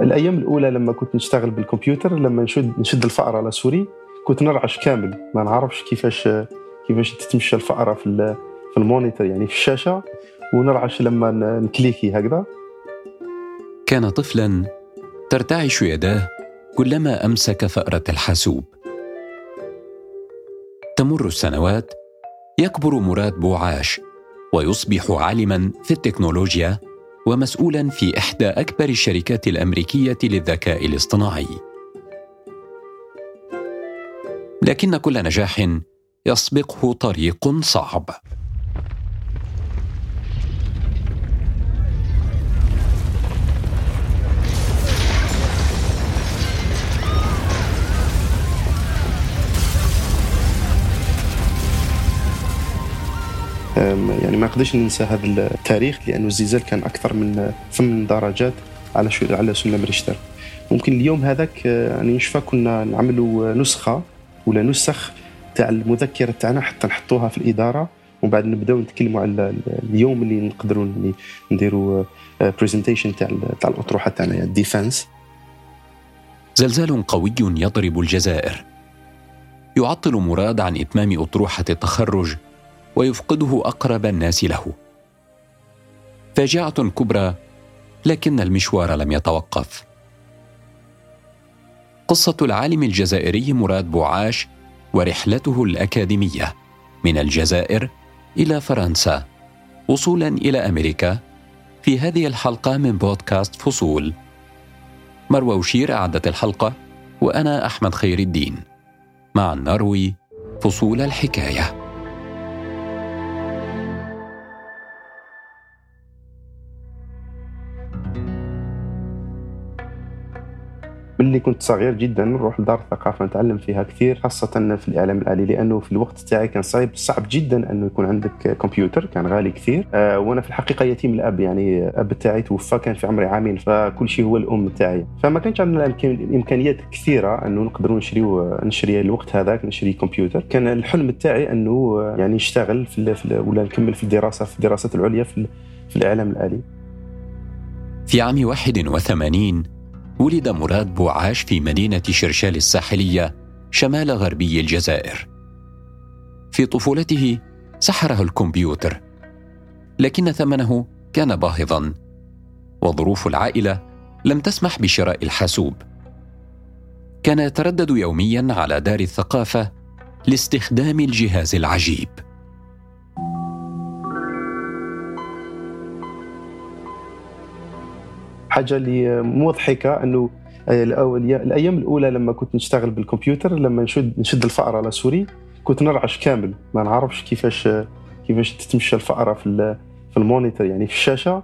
الأيام الأولى لما كنت نشتغل بالكمبيوتر لما نشد نشد الفأرة la souris كنت نرعش كامل. ما نعرفش كيفاش كيفاش تتمشى الفأرة في في ال moniteur يعني في الشاشة ونرعش لما نcliquer هكذا. كان طفلا ترتعش يداه كلما أمسك فأرة الحاسوب. تمر السنوات يكبر مراد بوعاش ويصبح عالما في التكنولوجيا ومسؤولا في إحدى أكبر الشركات الأمريكية للذكاء الاصطناعي. لكن كل نجاح يسبقه طريق صعب. يعني ما نقدرش ننسى هذا التاريخ لأنه الزلزال كان أكثر من ثمان درجات على شو على سلم ريشتر ممكن اليوم هذاك يعني نشفى كنا نعملوا نسخة ولا نسخ تاع المذكرة تاعنا حتى نحطوها في الإدارة ومن بعد نبداو نتكلموا على اليوم اللي نقدروا نديروا presentation تاع تاع الأطروحة تاعنا يعني ال defense زلزال قوي يضرب الجزائر. يعطل مراد عن إتمام أطروحة التخرج ويفقده أقرب الناس له. فاجعة كبرى لكن المشوار لم يتوقف. قصة العالم الجزائري مراد بوعاش ورحلته الأكاديمية من الجزائر إلى فرنسا وصولا إلى أمريكا في هذه الحلقة من بودكاست فصول. مروى وشير أعدت الحلقة وأنا أحمد خير الدين. مع نروي فصول الحكاية. ملي كنت صغير جدا نروح لدار الثقافة نتعلم فيها كثير خاصة في الإعلام الآلي لأنه في الوقت تاعي كان صعب صعب جدا أنه يكون عندك كمبيوتر كان غالي كثير. أه وأنا في الحقيقة يتيم الأب يعني اب تاعي توفى كان في عمري عامين فكل شيء هو الأم تاعي. فما كانش عندنا الإمكانيات كثيرة أنه نقدروا نشريو نشري الوقت هذاك نشري كمبيوتر. كان الحلم تاعي أنه يعني نشتغل في, في ولا نكمل في الدراسة في الدراسات العليا في, في الإعلام الآلي. في عام 81 ولد مراد بوعاش في مدينة شرشال الساحلية شمال غربي الجزائر. في طفولته سحره الكمبيوتر، لكن ثمنه كان باهظا، وظروف العائلة لم تسمح بشراء الحاسوب. كان يتردد يوميا على دار الثقافة لاستخدام الجهاز العجيب. حاجة اللي مضحكة أنه الأيام الأولى لما كنت نشتغل بالكمبيوتر لما نشد نشد الفأره la souris كنت نرعش كامل. ما نعرفش كيفاش كيفاش تتمشى الفأره في في ال moniteur يعني في الشاشة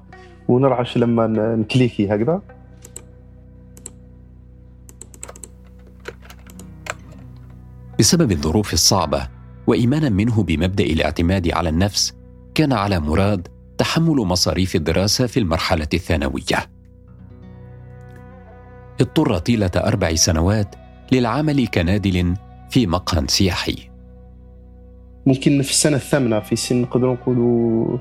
ونرعش لما نcliquer هكذا. بسبب الظروف الصعبة وإيمانا منه بمبدأ الاعتماد على النفس كان على مراد تحمل مصاريف الدراسة في المرحلة الثانوية. اضطر طيلة أربع سنوات للعمل كنادل في مقهى سياحي. ممكن في السنة الثامنة في سن نقدروا نقولوا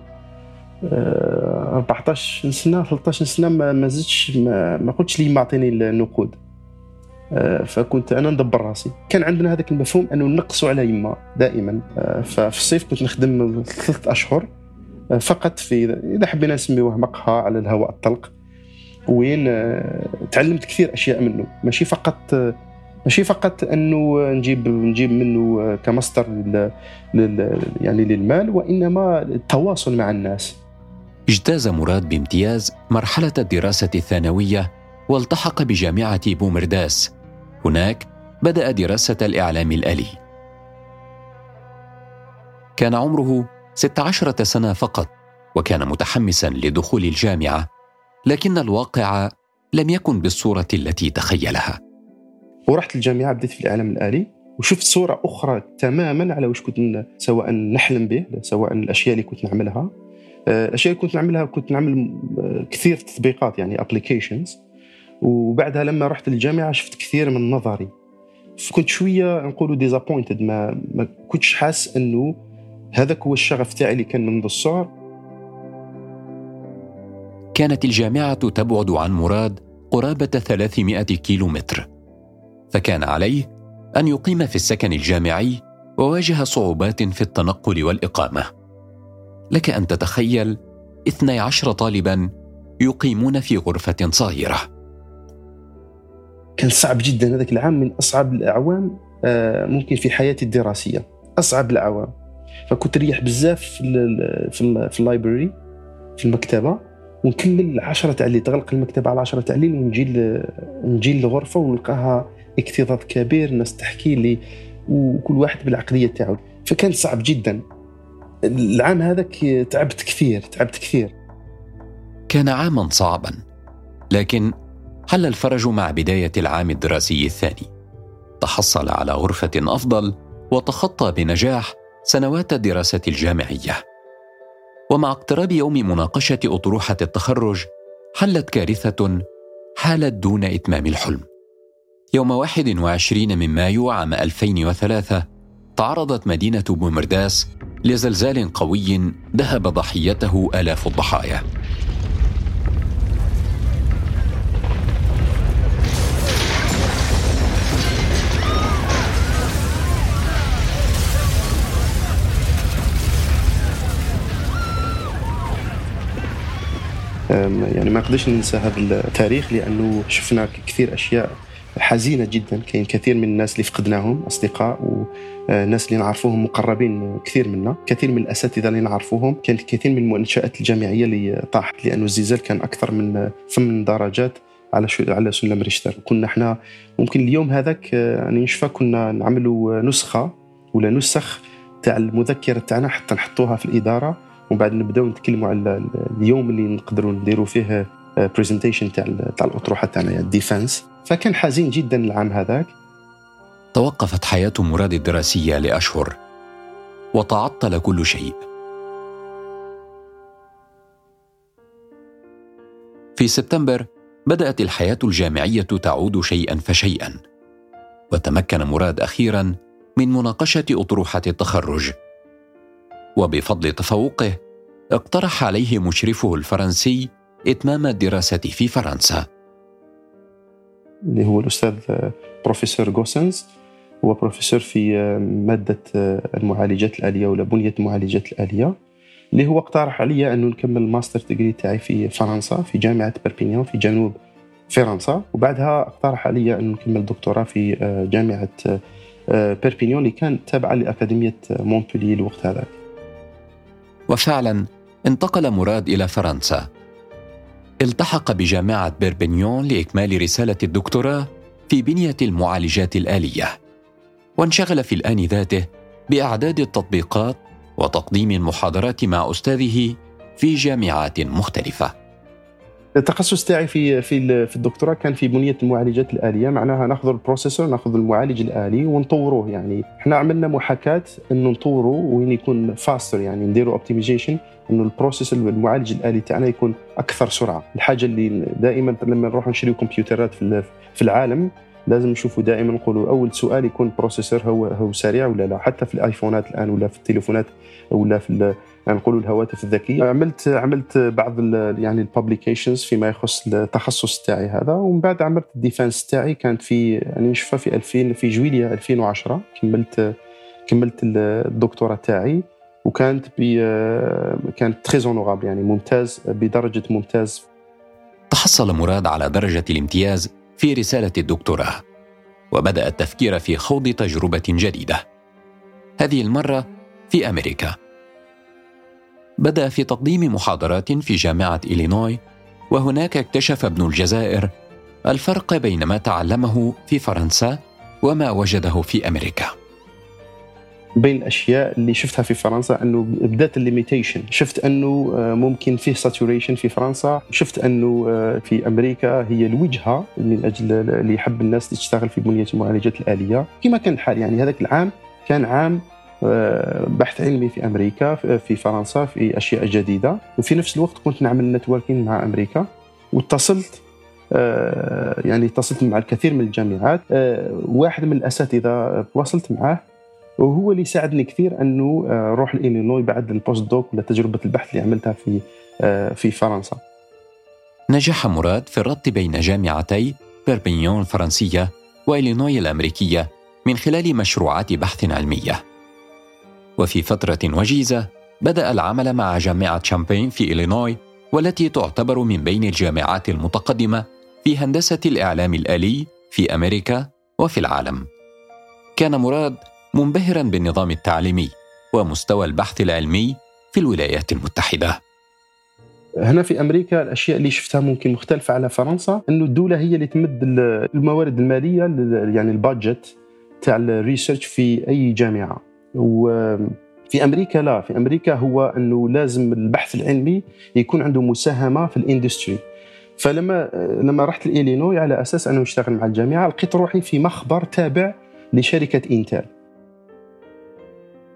14 آه، سنة 13 سنة ما زدتش ما, ما قلتش لي معطيني النقود. آه، فكنت أنا ندبر راسي. كان عندنا هذاك المفهوم أنه نقصوا على يما دائما. آه، ففي الصيف كنت نخدم ثلاث أشهر فقط في إذا حبينا نسميوه مقهى على الهواء الطلق. وين آه، تعلمت كثير أشياء منه. ماشي فقط آه، ماشي فقط أنه نجيب نجيب منه آه، كمصدر لل يعني للمال وإنما التواصل مع الناس. اجتاز مراد بامتياز مرحلة الدراسة الثانوية والتحق بجامعة بومرداس. هناك بدأ دراسة الإعلام الآلي. كان عمره 16 سنة فقط وكان متحمسا لدخول الجامعة. لكن الواقع لم يكن بالصورة التي تخيلها. ورحت الجامعة بديت في الإعلام الآلي وشفت صورة أخرى تماما على وش كنت سواء نحلم به سواء الأشياء اللي كنت نعملها. آه، الأشياء اللي كنت نعملها كنت نعمل آه، كثير تطبيقات يعني ابلكيشنز وبعدها لما رحت للجامعة شفت كثير من نظري. كنت شوية نقولوا ديزابوينتد ما, ما كنتش حاس أنه هذاك هو الشغف تاعي اللي كان منذ الصغر. كانت الجامعة تبعد عن مراد قرابة 300 كيلو متر فكان عليه أن يقيم في السكن الجامعي وواجه صعوبات في التنقل والإقامة. لك أن تتخيل 12 طالبا يقيمون في غرفة صغيرة. كان صعب جدا. هذاك العام من أصعب الأعوام آه، ممكن في حياتي الدراسية. أصعب الأعوام. فكنت ريح بزاف في اللايبرري في المكتبة. ونكمل 10 تعليل تغلق المكتبة على 10 تعليل ونجي نجي للغرفة ونلقاها اكتظاظ كبير الناس تحكي لي وكل واحد بالعقلية تاعو. فكان صعب جدا. العام هذاك تعبت كثير تعبت كثير. كان عاما صعبا لكن حل الفرج مع بداية العام الدراسي الثاني. تحصل على غرفة أفضل وتخطى بنجاح سنوات الدراسة الجامعية. ومع اقتراب يوم مناقشة أطروحة التخرج حلت كارثة حالت دون إتمام الحلم. يوم 21 من مايو عام 2003 تعرضت مدينة بومرداس لزلزال قوي ذهب ضحيته آلاف الضحايا. يعني ما نقدرش ننسى هذا التاريخ لأنه شفنا كثير أشياء حزينة جدا. كاين كثير من الناس اللي فقدناهم أصدقاء وناس اللي نعرفوهم مقربين كثير منا. كثير من الأساتذة اللي نعرفوهم كان كثير من المنشات الجامعية اللي طاحت لأنه الزلزال كان أكثر من ثمان درجات على شو على سلم ريشتر. كنا إحنا ممكن اليوم هذاك يعني نشفى كنا نعملوا نسخة ولا نسخ تاع المذكرة تاعنا حتى نحطوها في الإدارة. ومن بعد نبداو نتكلموا على اليوم اللي نقدروا نديروا فيه presentation تاع تاع الأطروحة تاعنا ال defense فكان حزين جدا العام هذاك. توقفت حياة مراد الدراسية لأشهر وتعطل كل شيء. في سبتمبر بدأت الحياة الجامعية تعود شيئا فشيئا وتمكن مراد أخيرا من مناقشة أطروحة التخرج. وبفضل تفوقه اقترح عليه مشرفه الفرنسي إتمام الدراسة في فرنسا. اللي هو الأستاذ بروفيسور غوسنز هو بروفيسور في مادة المعالجات الآلية ولا بنية المعالجات الآلية. اللي هو اقترح علي انه نكمل ال master degree تاعي في فرنسا في جامعة بربينيان في جنوب فرنسا. وبعدها اقترح علي انه نكمل دكتوراه في جامعة بيربينيون اللي كانت تابعه لأكاديمية مونبولي الوقت هذاك. وفعلا انتقل مراد إلى فرنسا. التحق بجامعة بيربنيون لإكمال رسالة الدكتوراه في بنية المعالجات الآلية وانشغل في الآن ذاته بأعداد التطبيقات وتقديم المحاضرات مع أستاذه في جامعات مختلفة. التخصص تاعي في في في الدكتوراه كان في بنية المعالجات الآلية. معناها ناخذ ال processor ناخذ المعالج الآلي ونطوروه يعني. إحنا عملنا محاكاة إنه نطوره وين يكون faster يعني نديروا optimization إنه ال processor المعالج الآلي تاعنا يكون أكثر سرعة. الحاجة اللي دائما لما نروح نشري كمبيوترات في العالم لازم نشوفوا دائما نقولوا أول سؤال يكون ال processor هو هو سريع ولا لا؟ حتى في الآيفونات الآن ولا في التليفونات ولا في يعني نقولوا الهواتف الذكية. عملت عملت بعض يعني ال publications فيما يخص التخصص تاعي هذا ومن بعد عملت ال defense تاعي. كانت في يعني نشفى في 2000 في جويليا 2010 كملت كملت الدكتوراه تاعي. وكانت كانت تري يعني ممتاز بدرجة ممتاز. تحصل مراد على درجة الامتياز في رسالة الدكتوراه وبدأ التفكير في خوض تجربة جديدة. هذه المرة في أمريكا. بدأ في تقديم محاضرات في جامعة إلينوي وهناك اكتشف ابن الجزائر الفرق بين ما تعلمه في فرنسا وما وجده في أمريكا. بين الأشياء اللي شفتها في فرنسا أنه بدأت ال limitation شفت أنه آه، ممكن فيه saturation في فرنسا. شفت أنه آه، في أمريكا هي الوجهة من أجل اللي يحب الناس تشتغل في بنية المعالجات الآلية. كما كان الحال يعني هذاك العام كان عام آه، بحث علمي في أمريكا في فرنسا في أشياء جديدة. وفي نفس الوقت كنت نعمل networking مع أمريكا. واتصلت آه، يعني اتصلت مع الكثير من الجامعات. آه، واحد من الأساتذة تواصلت معه. وهو اللي ساعدني كثير أنه نروح لإلينوي بعد البوست دوك ولا تجربه البحث اللي عملتها في في فرنسا نجح مراد في الربط بين جامعتي بيربينيون الفرنسية وإلينوي الأمريكية من خلال مشروعات بحث علمية وفي فترة وجيزة بدأ العمل مع جامعة شامبين في إلينوي والتي تعتبر من بين الجامعات المتقدمة في هندسة الإعلام الآلي في أمريكا وفي العالم. كان مراد منبهرا بالنظام التعليمي ومستوى البحث العلمي في الولايات المتحدة. هنا في أمريكا الأشياء اللي شفتها ممكن مختلفة على فرنسا إنه الدولة هي اللي تمد الموارد المالية يعني البادجت تاع ال research في أي جامعة. وفي أمريكا لا في أمريكا هو إنه لازم البحث العلمي يكون عنده مساهمة في ال industry. فلما لما رحت لإلينوي على أساس أنه نشتغل مع الجامعة لقيت روحي في مخبر تابع لشركة إنتل.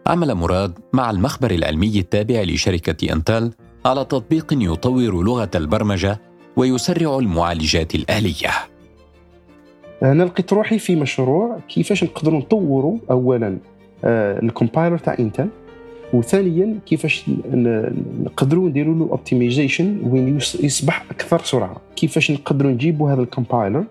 عمل مراد مع المخبر العلمي التابع لشركة إنتل على تطبيق يطور لغة البرمجة ويسرع المعالجات الآلية. أنا لقيت روحي في مشروع كيفاش نقدروا نطوروا اولا آه، ال compiler تاع إنتل وثانيا كيفاش نقدروا نديروا له optimization وين يصبح أكثر سرعة. كيفاش نقدروا نجيبوا هذا ال compiler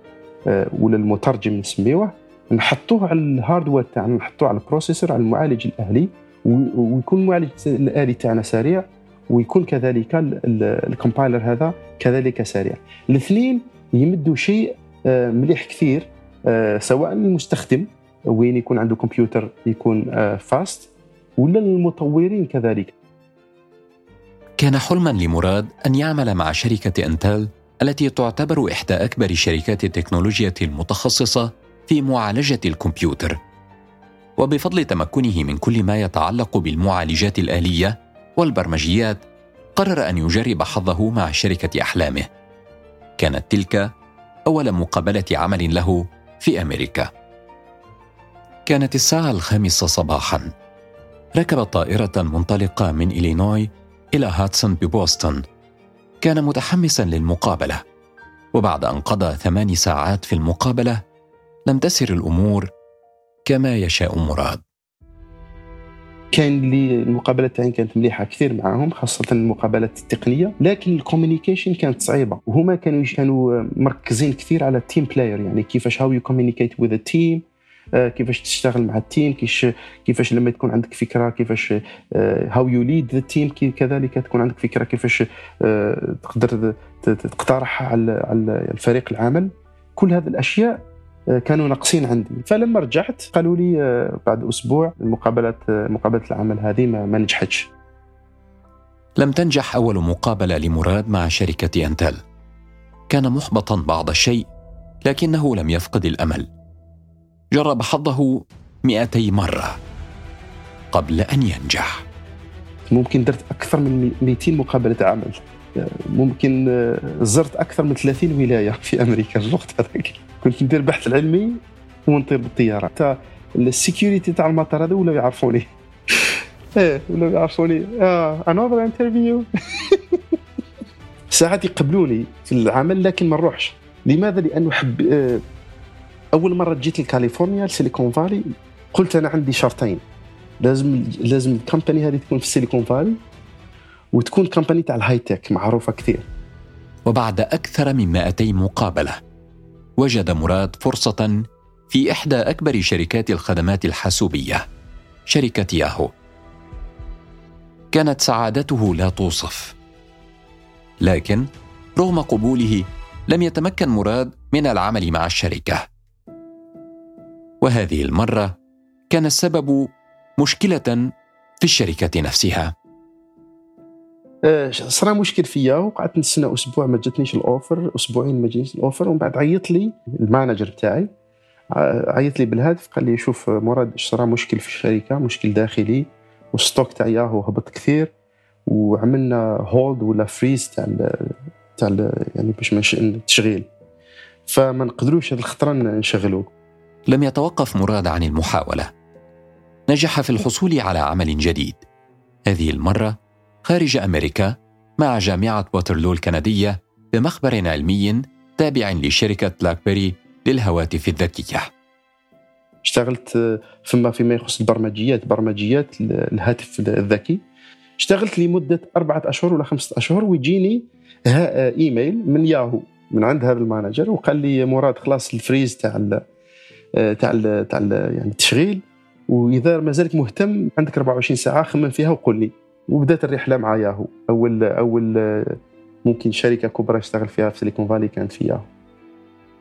آه، ولا المترجم نسميوه نحطوه على ال hardware تاعنا نحطوه على ال processor على المعالج الآلي ويكون المعالج الآلي تاعنا سريع ويكون كذلك ال compiler هذا كذلك سريع. الاثنين يمدوا شيء آه، مليح كثير آه، سواء المستخدم وين يكون عنده كمبيوتر يكون فاست آه، ولا المطورين كذلك. كان حلما لمراد أن يعمل مع شركة انتل التي تعتبر إحدى أكبر شركات التكنولوجيا المتخصصة في معالجة الكمبيوتر. وبفضل تمكنه من كل ما يتعلق بالمعالجات الآلية والبرمجيات قرر أن يجرب حظه مع شركة أحلامه. كانت تلك أول مقابلة عمل له في أمريكا. كانت الساعة الخامسة صباحا. ركب الطائره منطلقة من إلينوي إلى هاتسون ببوسطن. كان متحمسا للمقابلة. وبعد أن قضى ثمان ساعات في المقابلة لم تسر الأمور كما يشاء مراد. كان لي المقابلات تاعي كانت مليحة كثير معاهم خاصة المقابلات التقنية لكن ال communication كانت صعيبة. وهما كانوا كانوا مركزين كثير على ال team player يعني كيفاش how you communicate with team كيفاش تشتغل مع ال team كيفاش لما تكون عندك فكرة كيفاش how you lead the team كذلك تكون عندك فكرة كيفاش آه، تقدر تقترحها على الفريق العمل. كل هذه الأشياء كانوا ناقصين عندي. فلما رجعت قالوا لي آه، بعد أسبوع المقابلات مقابلة العمل هذه ما, نجحتش. لم تنجح أول مقابلة لمراد مع شركة أنتل. كان محبطا بعض الشيء لكنه لم يفقد الأمل. جرب حظه مئتي مرة قبل أن ينجح. ممكن درت أكثر من 200 مقابلة عمل. ممكن زرت أكثر من 30 ولاية في أمريكا الوقت هذاك. كنت ندير بحث العلمي ونطير بالطيارة. حتى ال security تاع المطار هذا ولاو يعرفوني. إيه ولاو يعرفوني. آه another interview ساعات يقبلوني في العمل لكن ما نروحش. لماذا؟ لأنه حب آه أول مرة جيت لكاليفورنيا لسيليكون فالي قلت أنا عندي شرطين. لازم لازم ال company هذه تكون في سيليكون فالي. وتكون company تاع ال high tech معروفة كثير. وبعد أكثر من 200 مقابلة وجد مراد فرصة في إحدى أكبر شركات الخدمات الحاسوبية شركة ياهو. كانت سعادته لا توصف. لكن رغم قبوله لم يتمكن مراد من العمل مع الشركة. وهذه المرة كان السبب مشكلة في الشركة نفسها. صرا مشكل فيا وقعدت نستنى أسبوع ما جاتنيش ال offer أسبوعين ما جاتنيش ال offer ومن بعد عيط لي ال manager بتاعي. عيط لي بالهاتف قال لي شوف مراد صرا مشكل في الشركة مشكل داخلي وال stock تاع ياهو هبط كثير وعملنا hold ولا freeze تاع تاع يعني باش التشغيل. فما نقدروش هذا الخطرة نشغلوه لم يتوقف مراد عن المحاولة. نجح في الحصول على عمل جديد. هذه المرة خارج أمريكا مع جامعة ووترلو الكندية بمخبر علمي تابع لشركة بلاك بيري للهواتف الذكية. اشتغلت فيما فيما يخص البرمجيات برمجيات الهاتف الذكي. اشتغلت لمدة أربعة أشهر ولا خمسة أشهر ويجيني إيميل من ياهو من عند هذا ال manager وقال لي مراد خلاص ال freeze تاع ال تاع تاع يعني التشغيل وإذا مازالك مهتم عندك 24 ساعة خمم فيها وقول لي. وبدات الرحله مع ياهو اول أول ممكن شركة كبرى اشتغل فيها في سيليكون فالي كانت في ياهو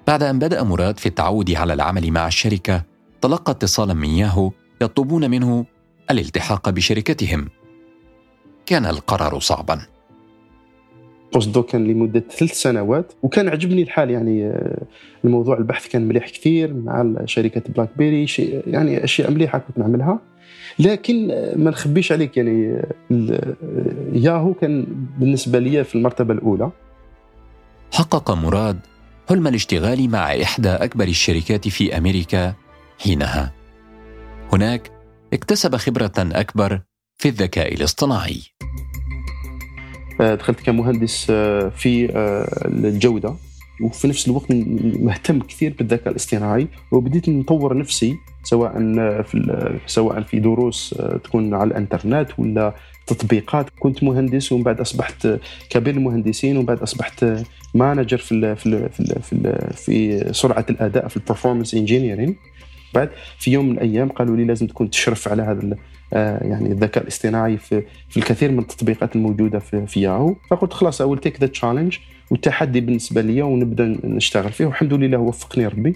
بعد أن بدأ مراد في التعود على العمل مع الشركة تلقى اتصالا من ياهو يطلبون منه الالتحاق بشركتهم. كان القرار صعبا. post doc كان لمدة ثلاث سنوات وكان عجبني الحال يعني آه، الموضوع البحث كان مليح كثير مع شركة بلاك بيري شيء يعني أشياء مليحة كنت نعملها. لكن ما نخبيش عليك يعني ياهو كان بالنسبة لي في المرتبة الأولى. حقق مراد حلم الاشتغال مع إحدى أكبر الشركات في أمريكا حينها. هناك اكتسب خبرة أكبر في الذكاء الاصطناعي. آه، دخلت كمهندس آه، في آه، الجودة. وفي نفس الوقت مهتم كثير بالذكاء الاصطناعي وبديت نطور نفسي سواء في سواء في دروس تكون على الانترنت ولا تطبيقات. كنت مهندس ومن بعد أصبحت كبير المهندسين ومن بعد أصبحت manager في في في في, في سرعة الأداء في ال performance engineering بعد في يوم من الأيام قالوا لي لازم تكون تشرف على هذا آه، يعني الذكاء الاصطناعي في, في الكثير من التطبيقات الموجودة في, في ياهو. فقلت خلاص I'll take the challenge والتحدي بالنسبة لي ونبدأ نشتغل فيه. والحمد لله وفقني ربي.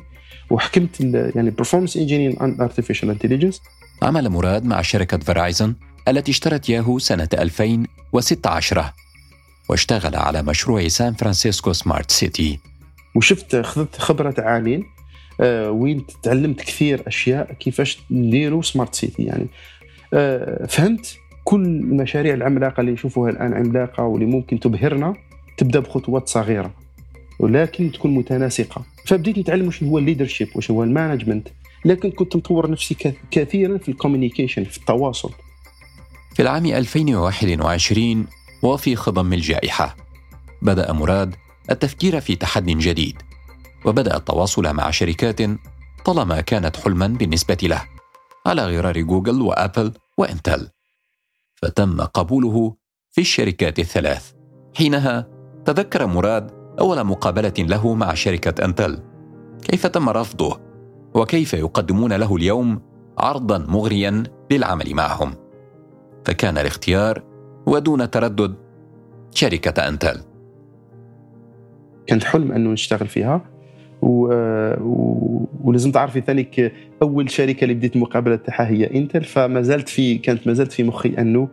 وحكمت يعني performance engineering and artificial intelligence عمل مراد مع شركة فرايزن التي اشترت ياهو سنة 2016 واشتغل على مشروع سان فرانسيسكو smart city وشفت خذت خبرة عامين آه وين تعلمت كثير أشياء كيفاش نديروا smart city يعني آه، فهمت؟ كل المشاريع العملاقة اللي نشوفوها الآن عملاقة واللي ممكن تبهرنا تبدأ بخطوات صغيرة ولكن تكون متناسقة. فبديت نتعلم وش هو ال leadership وش هو ال management لكن كنت مطور نفسي كثيرا في ال communication في التواصل. في العام 2021 وفي خضم الجائحة بدأ مراد التفكير في تحد جديد وبدأ التواصل مع شركات طالما كانت حلما بالنسبة له على غرار جوجل وأبل وانتل فتم قبوله في الشركات الثلاث. حينها تذكر مراد أول مقابلة له مع شركة انتل. كيف تم رفضه؟ وكيف يقدمون له اليوم عرضا مغريا للعمل معهم؟ فكان الاختيار ودون تردد شركة انتل. كنت حلم أنه نشتغل فيها. و... و... ولازم تعرفي ثاني أول شركة اللي بديت المقابله تاعها هي إنتل فما زالت في كانت ما زالت في مخي أنه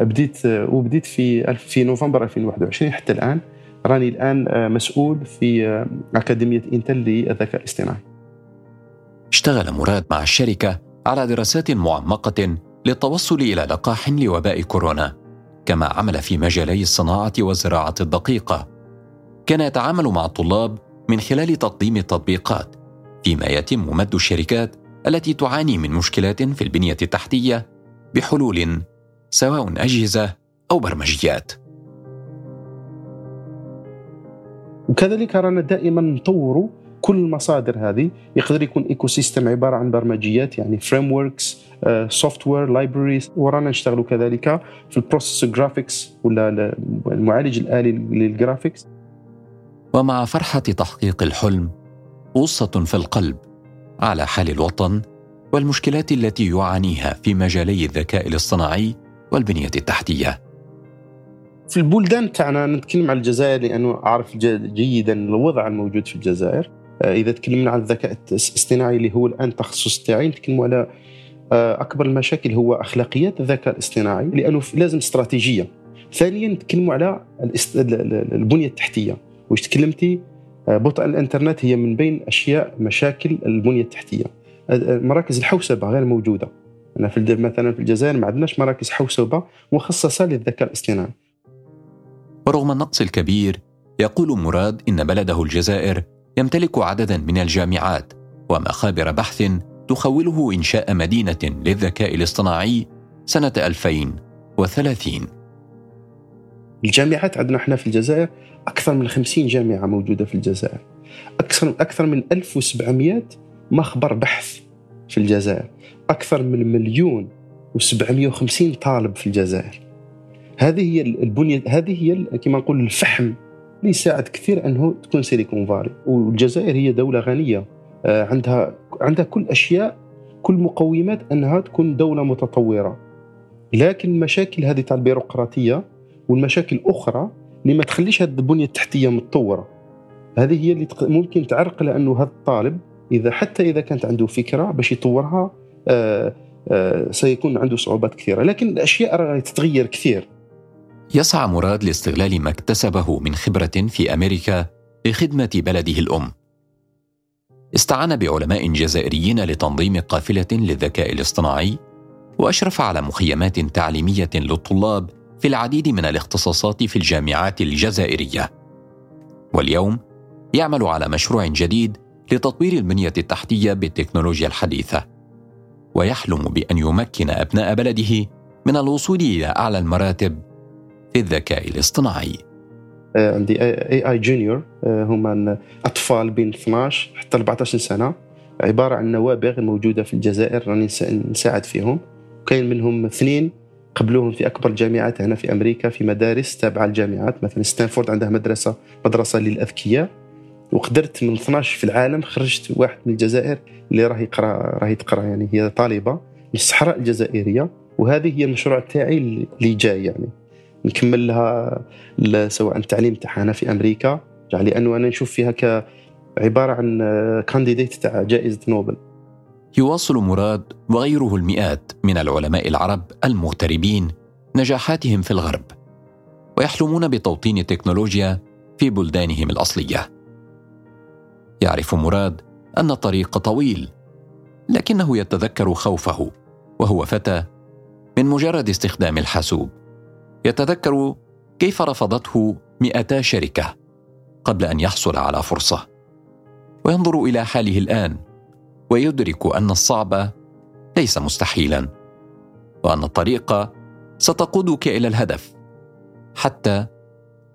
بديت وبديت في في نوفمبر 2021 حتى الآن راني الآن مسؤول في أكاديمية إنتل للذكاء الاصطناعي. اشتغل مراد مع الشركة على دراسات معمقة للتوصل إلى لقاح لوباء كورونا كما عمل في مجالي الصناعة والزراعة الدقيقة كان يتعامل مع الطلاب من خلال تقديم التطبيقات فيما يتم مد الشركات التي تعاني من مشكلات في البنية التحتية بحلول سواء أجهزة أو برمجيات. وكذلك رانا دائما نطوروا كل المصادر هذه. يقدر يكون ecosystem عبارة عن برمجيات يعني frameworks software libraries ورانا نشتغلوا كذلك في ال process graphics ولا المعالج الآلي لل graphics ومع فرحة تحقيق الحلم غصه في القلب على حال الوطن والمشكلات التي يعانيها في مجالي الذكاء الاصطناعي والبنية التحتية. في البلدان تاعنا نتكلم عن الجزائر لأنه أعرف جيدا الوضع الموجود في الجزائر. آه، إذا تكلمنا عن الذكاء الاصطناعي اللي هو الآن تخصص تاعي نتكلم على آه، أكبر المشاكل هو أخلاقيات الذكاء الاصطناعي لأنه لازم استراتيجية. ثانيا نتكلم على البنية التحتية. واش تكلمتي آه، بطء الإنترنت هي من بين أشياء مشاكل البنية التحتية. آه، آه، مراكز الحوسبة غير موجودة. أنا في مثلا في الجزائر ما عندناش مراكز حوسبة مخصصة للذكاء الاصطناعي. ورغم النقص الكبير يقول مراد إن بلده الجزائر يمتلك عددا من الجامعات ومخابر بحث تخوله إنشاء مدينة للذكاء الاصطناعي سنة 2030 الجامعات عندنا إحنا في الجزائر أكثر من 50 جامعة موجودة في الجزائر. أكثر أكثر من 1700 مخبر بحث في الجزائر. أكثر من مليون و750 طالب في الجزائر. هذه هي البنيه هذه هي كما نقول الفحم اللي يساعد كثير أنه تكون سيليكون فالي والجزائر هي دولة غنية. آه، عندها عندها كل أشياء كل مقومات أنها تكون دولة متطورة. لكن المشاكل هذه تاع البيروقراطية والمشاكل الأخرى اللي ما تخليش هذه البنية التحتية متطورة. هذه هي اللي ممكن تعرق لأنه هذا الطالب إذا حتى إذا كانت عنده فكرة باش يطورها آه، آه، سيكون عنده صعوبات كثيرة. لكن الأشياء راهي تتغير كثير. يسعى مراد لاستغلال ما اكتسبه من خبرة في أمريكا لخدمه بلده الأم. استعان بعلماء جزائريين لتنظيم قافلة للذكاء الاصطناعي وأشرف على مخيمات تعليمية للطلاب في العديد من الاختصاصات في الجامعات الجزائرية. واليوم يعمل على مشروع جديد لتطوير البنيه التحتية بالتكنولوجيا الحديثة. ويحلم بأن يمكن أبناء بلده من الوصول إلى أعلى المراتب في الذكاء الاصطناعي. آه، عندي اي اي جونيور هم أطفال بين 12 حتى 14 سنة. عبارة عن نوابغ موجودة في الجزائر راني نساعد فيهم. وكاين منهم اثنين قبلوهم في أكبر الجامعات هنا في أمريكا في مدارس تابعة للجامعات. مثلا ستانفورد عندها مدرسة مدرسة للأذكياء. وقدرت من 12 في العالم خرجت واحد من الجزائر اللي راهي يقرأ راهي تقرأ يعني هي طالبة من الصحراء الجزائرية. وهذه هي المشروع تاعي اللي جاي يعني. نكمل لها سواء التعليم تاعها هنا في أمريكا. لأنه أنا نشوف فيها كعباره عن كانديديت تاع جائزة نوبل. يواصل مراد وغيره المئات من العلماء العرب المغتربين نجاحاتهم في الغرب ويحلمون بتوطين التكنولوجيا في بلدانهم الأصلية. يعرف مراد أن الطريق طويل لكنه يتذكر خوفه وهو فتى من مجرد استخدام الحاسوب. يتذكر كيف رفضته مئتا شركة قبل أن يحصل على فرصة. وينظر إلى حاله الآن ويدرك أن الصعب ليس مستحيلا وأن الطريق ستقودك إلى الهدف حتى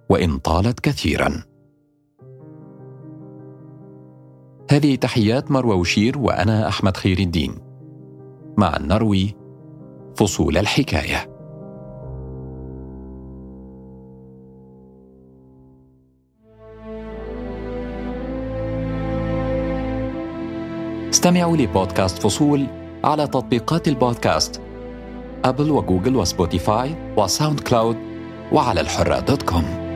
وإن طالت كثيرا. هذه تحيات مروى وشير وأنا أحمد خير الدين. مع النروي فصول الحكاية. استمعوا لبودكاست فصول على تطبيقات البودكاست أبل وجوجل وسبوتيفاي وساوند كلاود وعلى الحرة dot com.